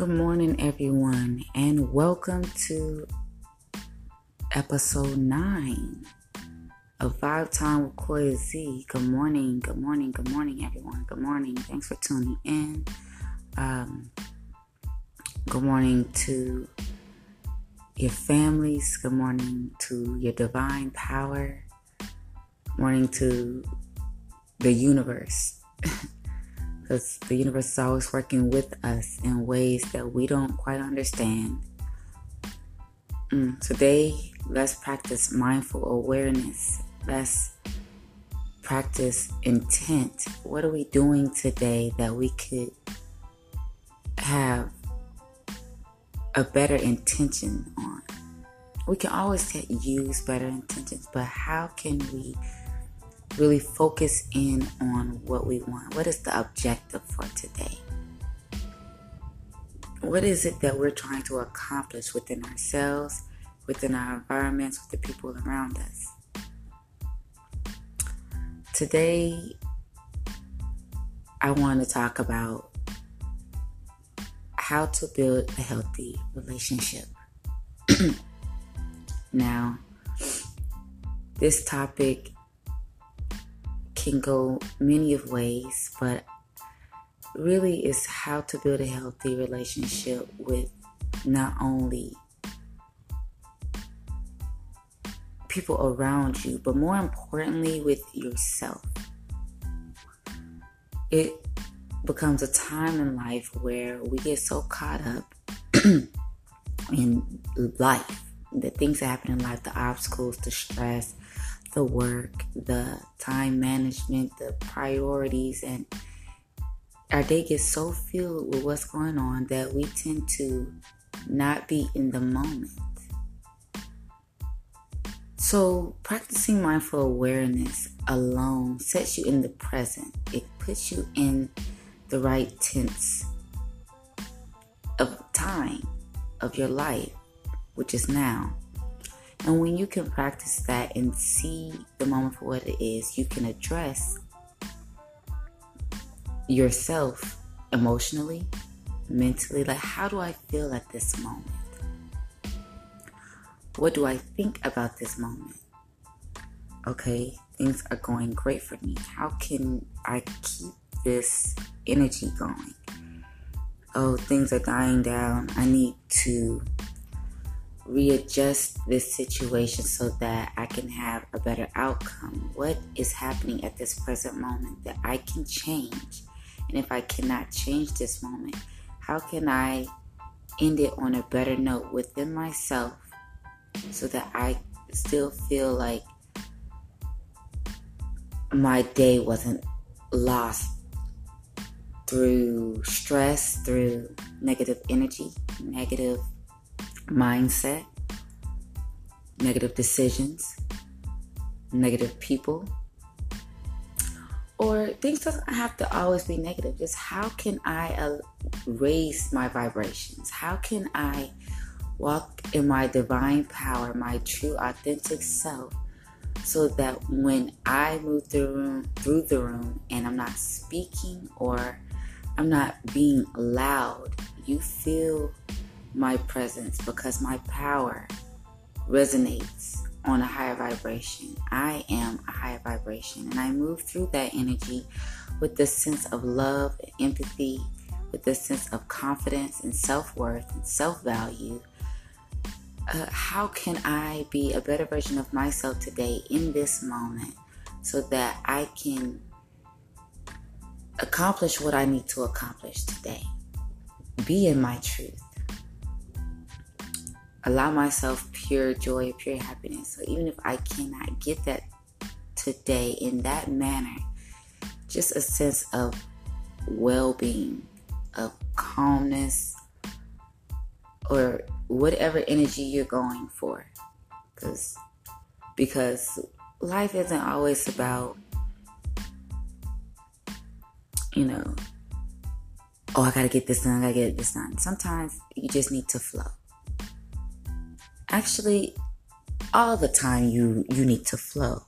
Good morning, everyone, and welcome to episode 9 of Vibe Time with Koya Z. Good morning, good morning, good morning, everyone. Good morning. Thanks for tuning in. Um, good morning to your families. Good morning to your divine power. Morning to the universe. because the universe is always working with us in ways that we don't quite understand. Mm, today, let's practice mindful awareness. Let's practice intent. What are we doing today that we could have a better intention on? We can always use better intentions, but how can we? Really focus in on what we want. What is the objective for today? What is it that we're trying to accomplish within ourselves, within our environments, with the people around us? Today, I want to talk about how to build a healthy relationship. now, this topic can go many of ways, but really is how to build a healthy relationship with not only people around you, but more importantly with yourself. It becomes a time in life where we get so caught up in life, the things that happen in life, the obstacles, the stress, the work, the time management, the priorities, and our day gets so filled with what's going on that we tend to not be in the moment. So, practicing mindful awareness alone sets you in the present. It puts you in the right tense of time of your life, which is now. And when you can practice that and see the moment for what it is, you can address yourself emotionally, mentally. Like, how do I feel at this moment? What do I think about this moment? Okay, things are going great for me. How can I keep this energy going? Oh, things are dying down. I need to readjust this situation so that I can have a better outcome? What is happening at this present moment that I can change? And if I cannot change this moment, how can I end it on a better note within myself so that I still feel like my day wasn't lost through stress, through negative energy, negative mindset, negative decisions, negative people, or things doesn't have to always be negative. Just how can I uh, raise my vibrations? How can I walk in my divine power, my true authentic self, so that when I move through the room, through the room and I'm not speaking or I'm not being loud, you feel my presence because my power resonates on a higher vibration. I am a higher vibration, and I move through that energy with the sense of love and empathy, with the sense of confidence and self worth and self value. Uh, how can I be a better version of myself today in this moment so that I can accomplish what I need to accomplish today? Be in my truth allow myself pure joy, pure happiness. So even if I cannot get that today in that manner, just a sense of well being, of calmness, or whatever energy you're going for. Because because life isn't always about you know oh I gotta get this done, I gotta get this done. Sometimes you just need to flow actually all the time you you need to flow.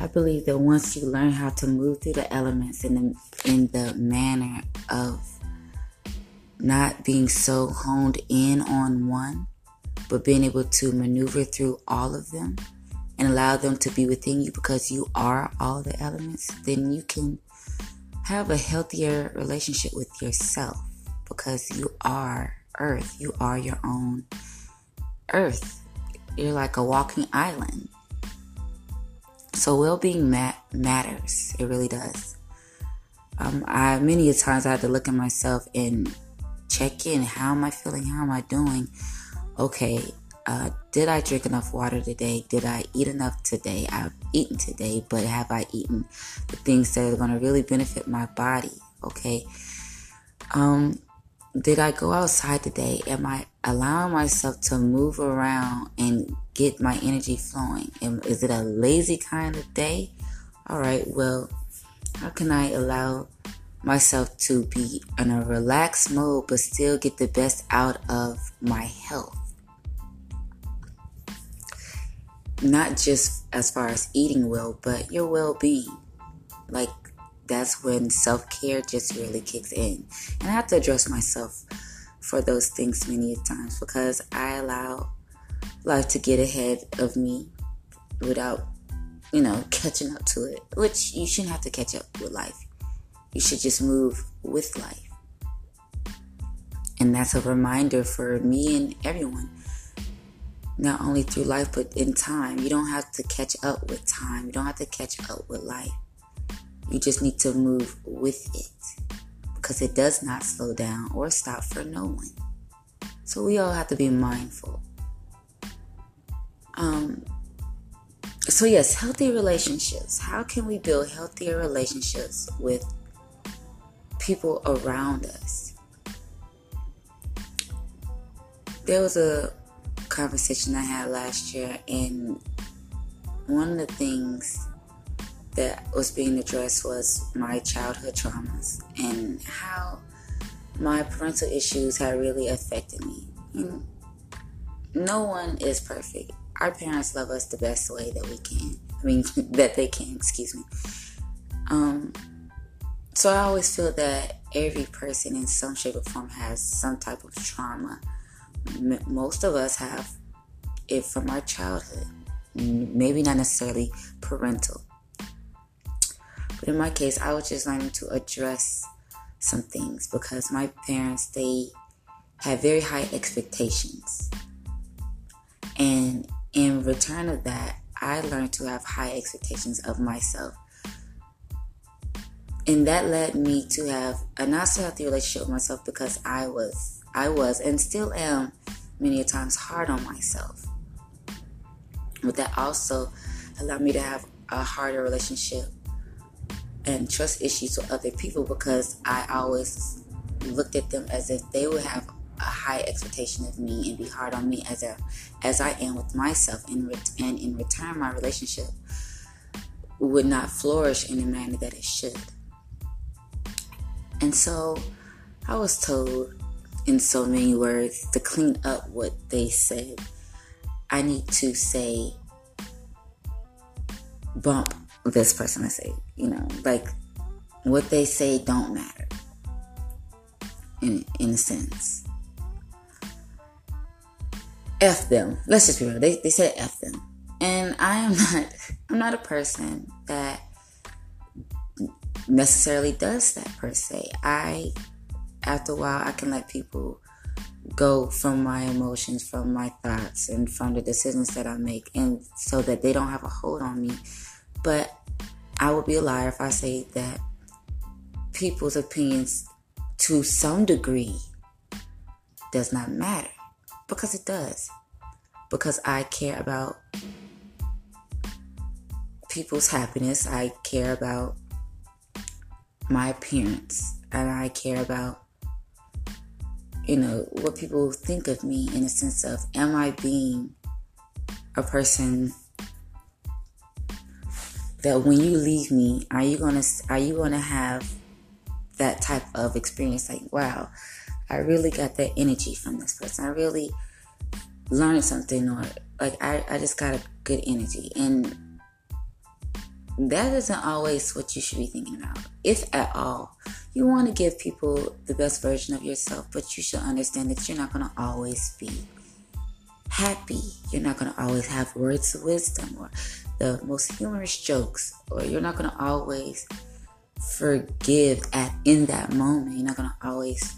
I believe that once you learn how to move through the elements in the in the manner of not being so honed in on one, but being able to maneuver through all of them and allow them to be within you because you are all the elements, then you can have a healthier relationship with yourself because you are earth. You are your own earth. You're like a walking island. So well-being mat- matters. It really does. Um, I many a times I had to look at myself and check in. How am I feeling? How am I doing? Okay, uh, did I drink enough water today? Did I eat enough today? I've eaten today, but have I eaten the things that are going to really benefit my body? Okay. Um, did I go outside today? Am I allowing myself to move around and get my energy flowing? Am, is it a lazy kind of day? All right, well, how can I allow myself to be in a relaxed mode but still get the best out of my health? Not just as far as eating well, but your well being. Like, that's when self care just really kicks in. And I have to address myself for those things many times because I allow life to get ahead of me without you know, catching up to it, which you shouldn't have to catch up with life. You should just move with life. And that's a reminder for me and everyone. Not only through life, but in time. You don't have to catch up with time. You don't have to catch up with life. You just need to move with it. Because it does not slow down or stop for no one. So we all have to be mindful. Um, so yes healthy relationships how can we build healthier relationships with people around us there was a conversation i had last year and one of the things that was being addressed was my childhood traumas and how my parental issues had really affected me no one is perfect our parents love us the best way that we can. I mean, that they can, excuse me. Um, so I always feel that every person in some shape or form has some type of trauma. M- most of us have it from our childhood, maybe not necessarily parental. But in my case, I was just learning to address some things because my parents, they had very high expectations. And in return of that, I learned to have high expectations of myself. And that led me to have a not so healthy relationship with myself because I was, I was, and still am many times hard on myself. But that also allowed me to have a harder relationship and trust issues with other people because I always looked at them as if they would have a high expectation of me and be hard on me as a as I am with myself and, re- and in return my relationship would not flourish in the manner that it should. And so I was told in so many words to clean up what they said. I need to say bump this person I say, you know, like what they say don't matter in in a sense. F them. Let's just be real. They, they said F them. And I am not, I'm not a person that necessarily does that per se. I, after a while, I can let people go from my emotions, from my thoughts, and from the decisions that I make, and so that they don't have a hold on me. But I would be a liar if I say that people's opinions to some degree does not matter because it does. Because I care about people's happiness. I care about my appearance. And I care about, you know, what people think of me in a sense of am I being a person that when you leave me, are you gonna are you gonna have that type of experience like wow I really got that energy from this person. I really learned something or like I, I just got a good energy. And that isn't always what you should be thinking about. If at all you want to give people the best version of yourself, but you should understand that you're not to always be happy. You're not going to always have words of wisdom or the most humorous jokes, or you're not going to always forgive at in that moment. You're not going to always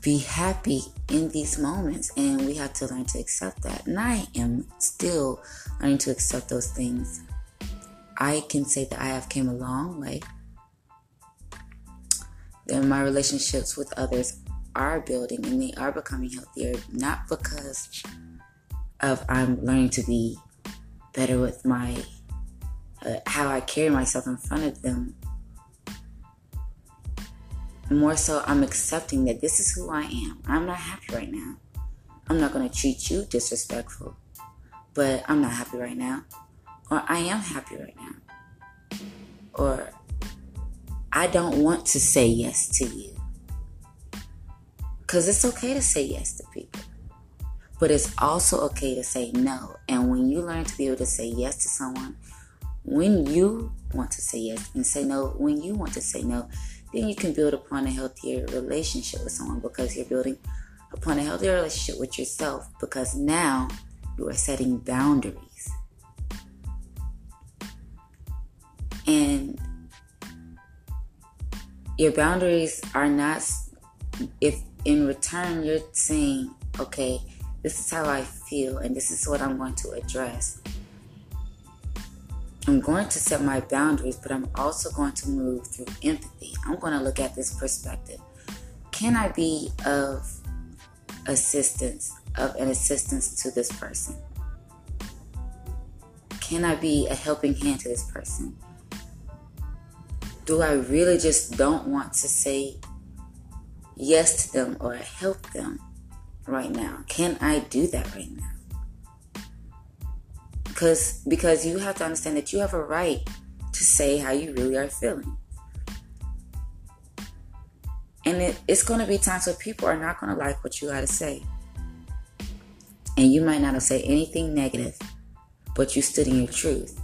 be happy in these moments, and we have to learn to accept that. And I am still learning to accept those things. I can say that I have came a long way then my relationships with others are building and they are becoming healthier, not because of I'm learning to be better with my uh, how I carry myself in front of them. More so, I'm accepting that this is who I am. I'm not happy right now. I'm not going to treat you disrespectful, but I'm not happy right now. Or I am happy right now. Or I don't want to say yes to you. Because it's okay to say yes to people. But it's also okay to say no. And when you learn to be able to say yes to someone, when you want to say yes and say no, when you want to say no, then you can build upon a healthier relationship with someone because you're building upon a healthier relationship with yourself because now you are setting boundaries. And your boundaries are not if in return you're saying okay this is how i feel and this is what i'm going to address. I'm going to set my boundaries but i'm also going to move through empathy. I'm going to look at this perspective. Can i be of assistance of an assistance to this person? Can i be a helping hand to this person? Do I really just don't want to say yes to them or help them right now? Can I do that right now? Because because you have to understand that you have a right to say how you really are feeling. And it, it's going to be times where people are not going to like what you got to say. And you might not have said anything negative, but you stood in your truth.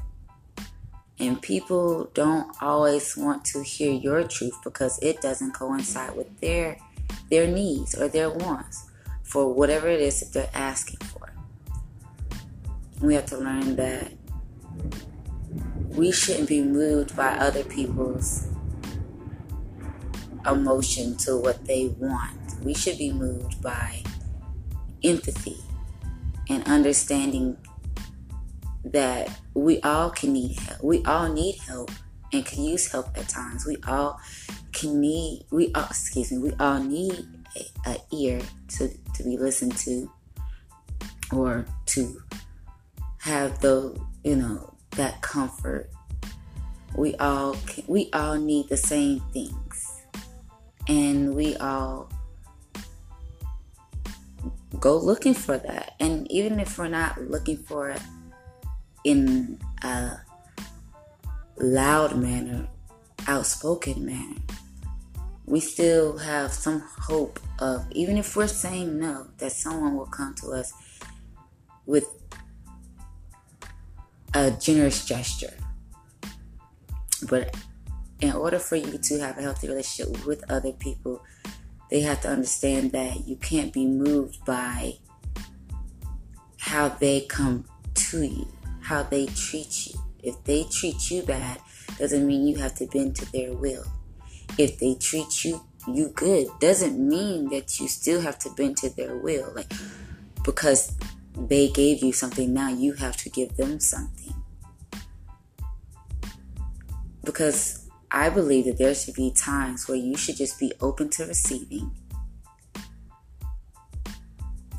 And people don't always want to hear your truth because it doesn't coincide with their their needs or their wants for whatever it is that they're asking for. We have to learn that we shouldn't be moved by other people's emotion to what they want. We should be moved by empathy and understanding that we all can need help. We all need help and can use help at times. We all can need we all excuse me, we all need a, ear to, to be listened to or to have the you know that comfort. We all can, we all need the same things. And we all go looking for that. And even if we're not looking for it in a loud manner, outspoken manner, we still have some hope of, even if we're saying no, that someone will come to us with a generous gesture. But in order for you to have a healthy relationship with other people, they have to understand that you can't be moved by how they come to you how they treat you. If they treat you bad, doesn't mean you have to bend to their will. If they treat you you good, doesn't mean that you still have to bend to their will. Like because they gave you something, now you have to give them something. Because I believe that there should be times where you should just be open to receiving.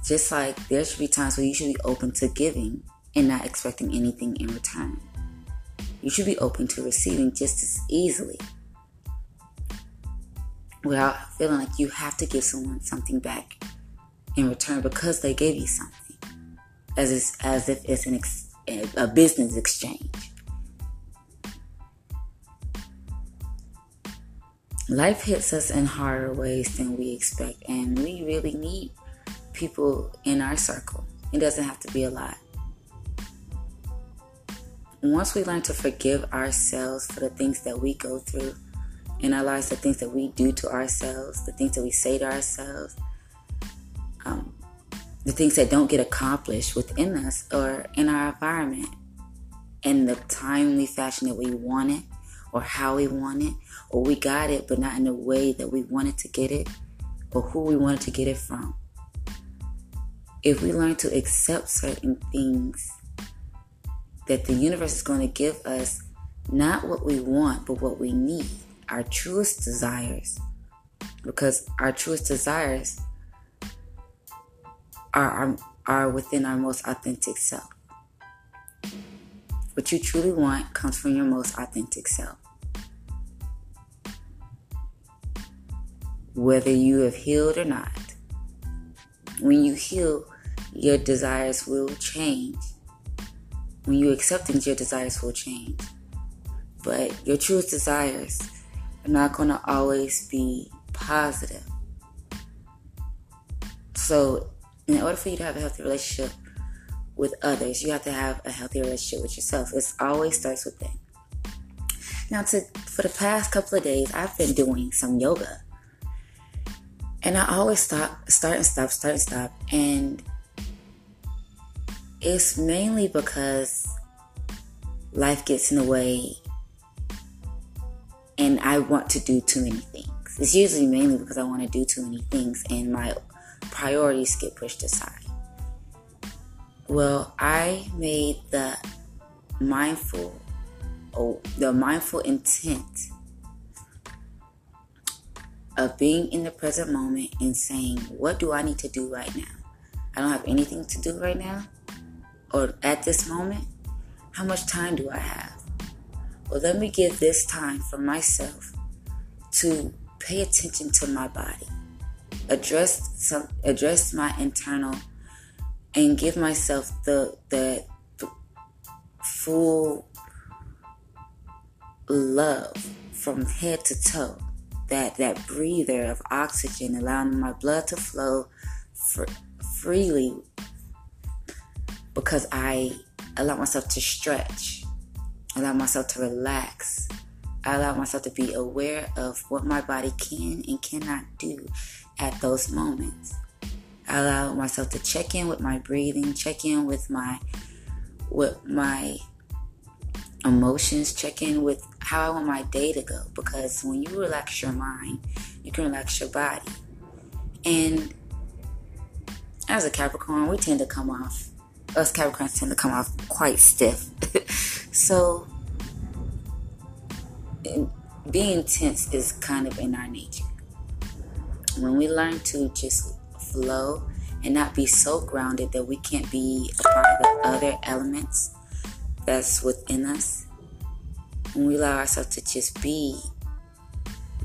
Just like there should be times where you should be open to giving and not expecting anything in return. You should be open to receiving just as easily without feeling like you have to give someone something back in return because they gave you something, as if, as if it's an ex, a business exchange. Life hits us in harder ways than we expect, and we really need people in our circle. It doesn't have to be a lot once we learn to forgive ourselves for the things that we go through in our lives, the things that we do to ourselves, the things that we say to ourselves, um, the things that don't get accomplished within us or in our environment in the timely fashion that we want it or how we want it, or we got it but not in the way that we wanted to get it or who we wanted to get it from. If we learn to accept certain things that the universe is going to give us, not what we want, but what we need, our truest desires, because our truest desires are, are, are within our most authentic self. What you truly want comes from your most authentic self. Whether you have healed or not, when you heal, your desires will change. When you accept things, your desires will change. But your truest desires are not going to always be positive. So in order for you to have a healthy relationship with others, you have to have a healthy relationship with yourself. It always starts with that. Now, to, for the past couple of days, I've been doing some yoga. And I always stop, start and stop, start and stop. And it's mainly because life gets in the way and I want to do too many things. It's usually mainly because I want to do too many things and my priorities get pushed aside. Well, I made the mindful oh, the mindful intent of being in the present moment and saying, what do I need to do right now? I don't have anything to do right now or at this moment. How much time do I have? Well, let me give this time for myself to pay attention to my body address some address my internal and give myself the the full love from head to toe that that breather of oxygen allowing my blood to flow fr- freely because I allow myself to stretch allow myself to relax I allow myself to be aware of what my body can and cannot do at those moments. I allow myself to check in with my breathing, check in with my with my emotions, check in with how I want my day to go. Because when you relax your mind, you can relax your body. And as a Capricorn, we tend to come off, us Capricorns tend to come off quite stiff. so, being tense is kind of in our nature when we learn to just flow and not be so grounded that we can't be a part of the other elements that's within us, when we allow ourselves to just be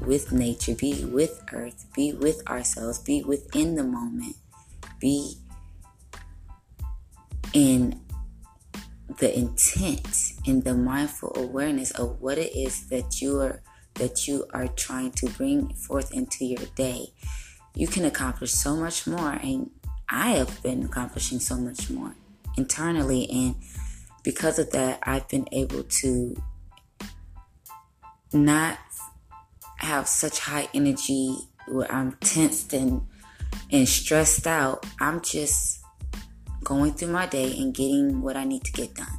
with nature, be with earth, be with ourselves, be within the moment, be in the intent and the mindful awareness of what it is that you are that you are trying to bring forth into your day, you can accomplish so much more. And I have been accomplishing so much more internally. And because of that, I've been able to not have such high energy where I'm tensed and, and stressed out. I'm just going through my day and getting what I need to get done.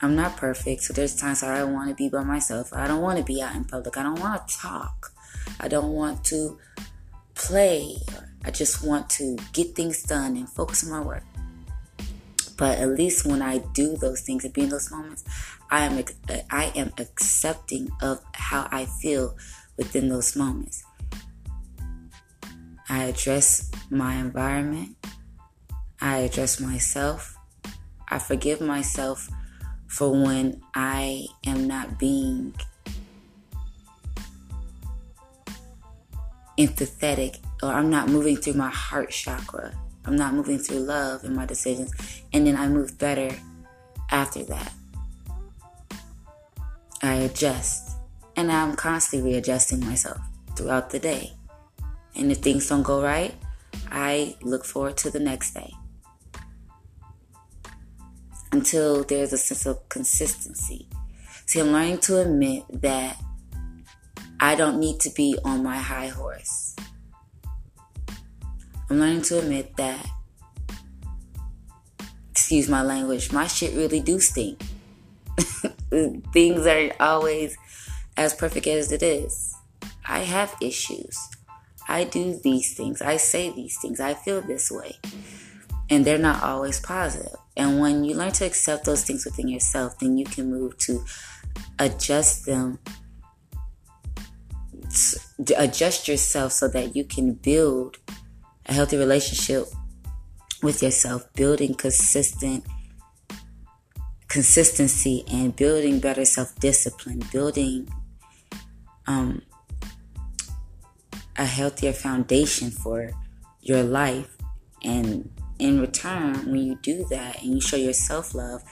I'm not perfect, so there's times I want to be by myself. I don't want to be out in public. I don't want to talk. I don't want to play. I just want to get things done and focus on my work. But at least when I do those things and be in those moments, I am I am accepting of how I feel within those moments. I address my environment. I address myself. I forgive myself for when I am not being empathetic or I'm not moving through my heart chakra. I'm not moving through love in my decisions. And then I move better after that. I adjust. And I'm constantly readjusting myself throughout the day. And if things don't go right, I look forward to the next day until there's a sense of consistency. See, I'm learning to admit that I don't need to be on my high horse. I'm learning to admit that, excuse my language, my shit really do stink. Things aren't always as perfect as it is. I have issues. I do these things. I say these things. I feel this way. And they're not always positive. And when you learn to accept those things within yourself, then you can move to adjust them adjust yourself so that you can build a healthy relationship with yourself, building consistent consistency and building better self-discipline, building um, a healthier foundation for your life. And in return, when you do that and you show your self-love,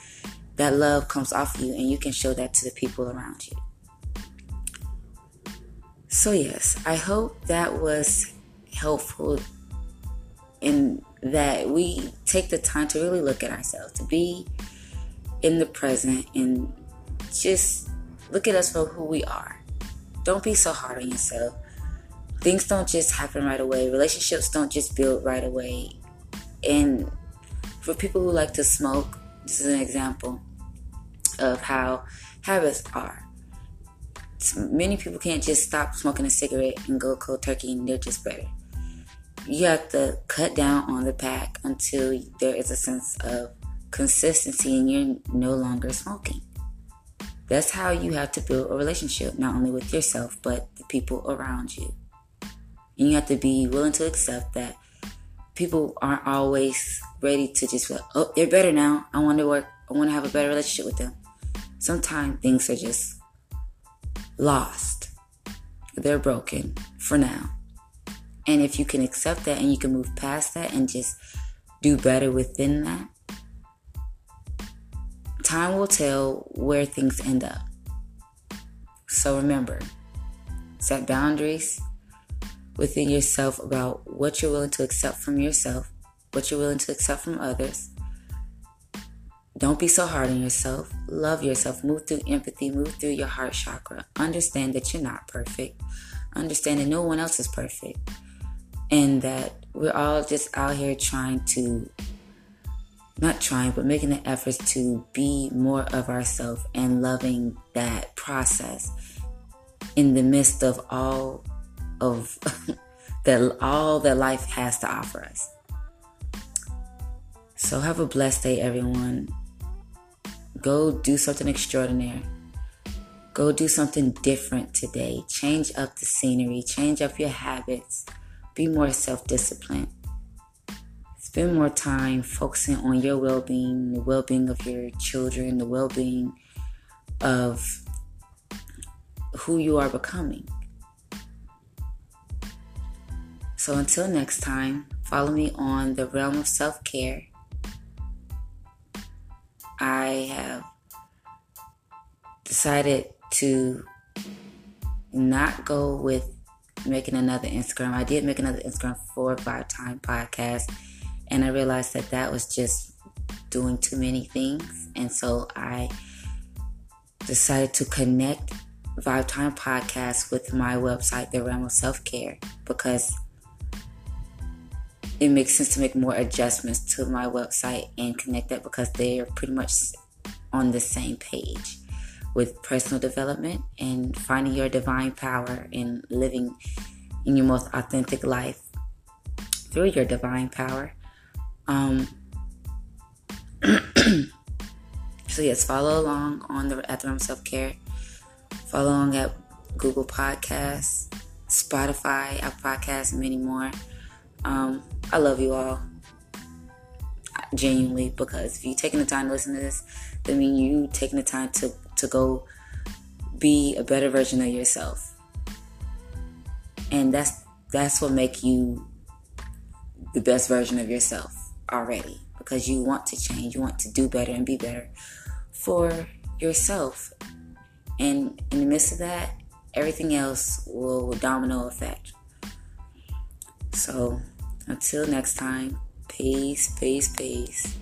that love comes off you and you can show that to the people around you. So, yes, I hope that was helpful in that we take the time to really look at ourselves, to be in the present, and just look at us for who we are. Don't be so hard on yourself. Things don't just happen right away, relationships don't just build right away. And for people who like to smoke, this is an example of how habits are many people can't just stop smoking a cigarette and go cold turkey and they're just better. You have to cut down on the pack until there is a sense of consistency and you're no longer smoking. That's how you have to build a relationship, not only with yourself, but the people around you. And you have to be willing to accept that people aren't always ready to just like, oh, they're better now. I want to work. I want to have a better relationship with them. Sometimes things are just lost. They're broken for now. And if you can accept that and you can move past that and just do better within that, time will tell where things end up. So remember, set boundaries within yourself about what you're willing to accept from yourself, what you're willing to accept from others, don't be so hard on yourself. Love yourself. Move through empathy. Move through your heart chakra. Understand that you're not perfect. Understand that no one else is perfect. And that we're all just out here trying to, not trying, but making the efforts to be more of ourselves and loving that process in the midst of all of that all that life has to offer us. So have a blessed day, everyone. Go do something extraordinary. Go do something different today. Change up the scenery, change up your habits, be more self disciplined. Spend more time focusing on your well being, the well being of your children, the well being of who you are becoming. So until next time, follow me on the realm of self care I have decided to not go with making another Instagram. I did make another Instagram four or five time podcast, and I realized that that was just doing too many things, and so I decided to connect Vibe Time Podcast with my website, The Realm of Self Care, because it makes sense to make more adjustments to my website and connect that because they are pretty much on the same page with personal development and finding your divine power and living in your most authentic life through your divine power. Um, so yes, follow along on the at the Realm Self Care. Follow along at Google Podcasts, Spotify, Apple Podcasts, and many more. Um, I love you all genuinely because if you're taking the time to listen to this, that means you taking the time to, to go be a better version of yourself. And that's that's what make you the best version of yourself already because you want to change, you want to do better and be better for yourself. And in the midst of that, everything else will domino effect. So until next time, peace, peace, peace.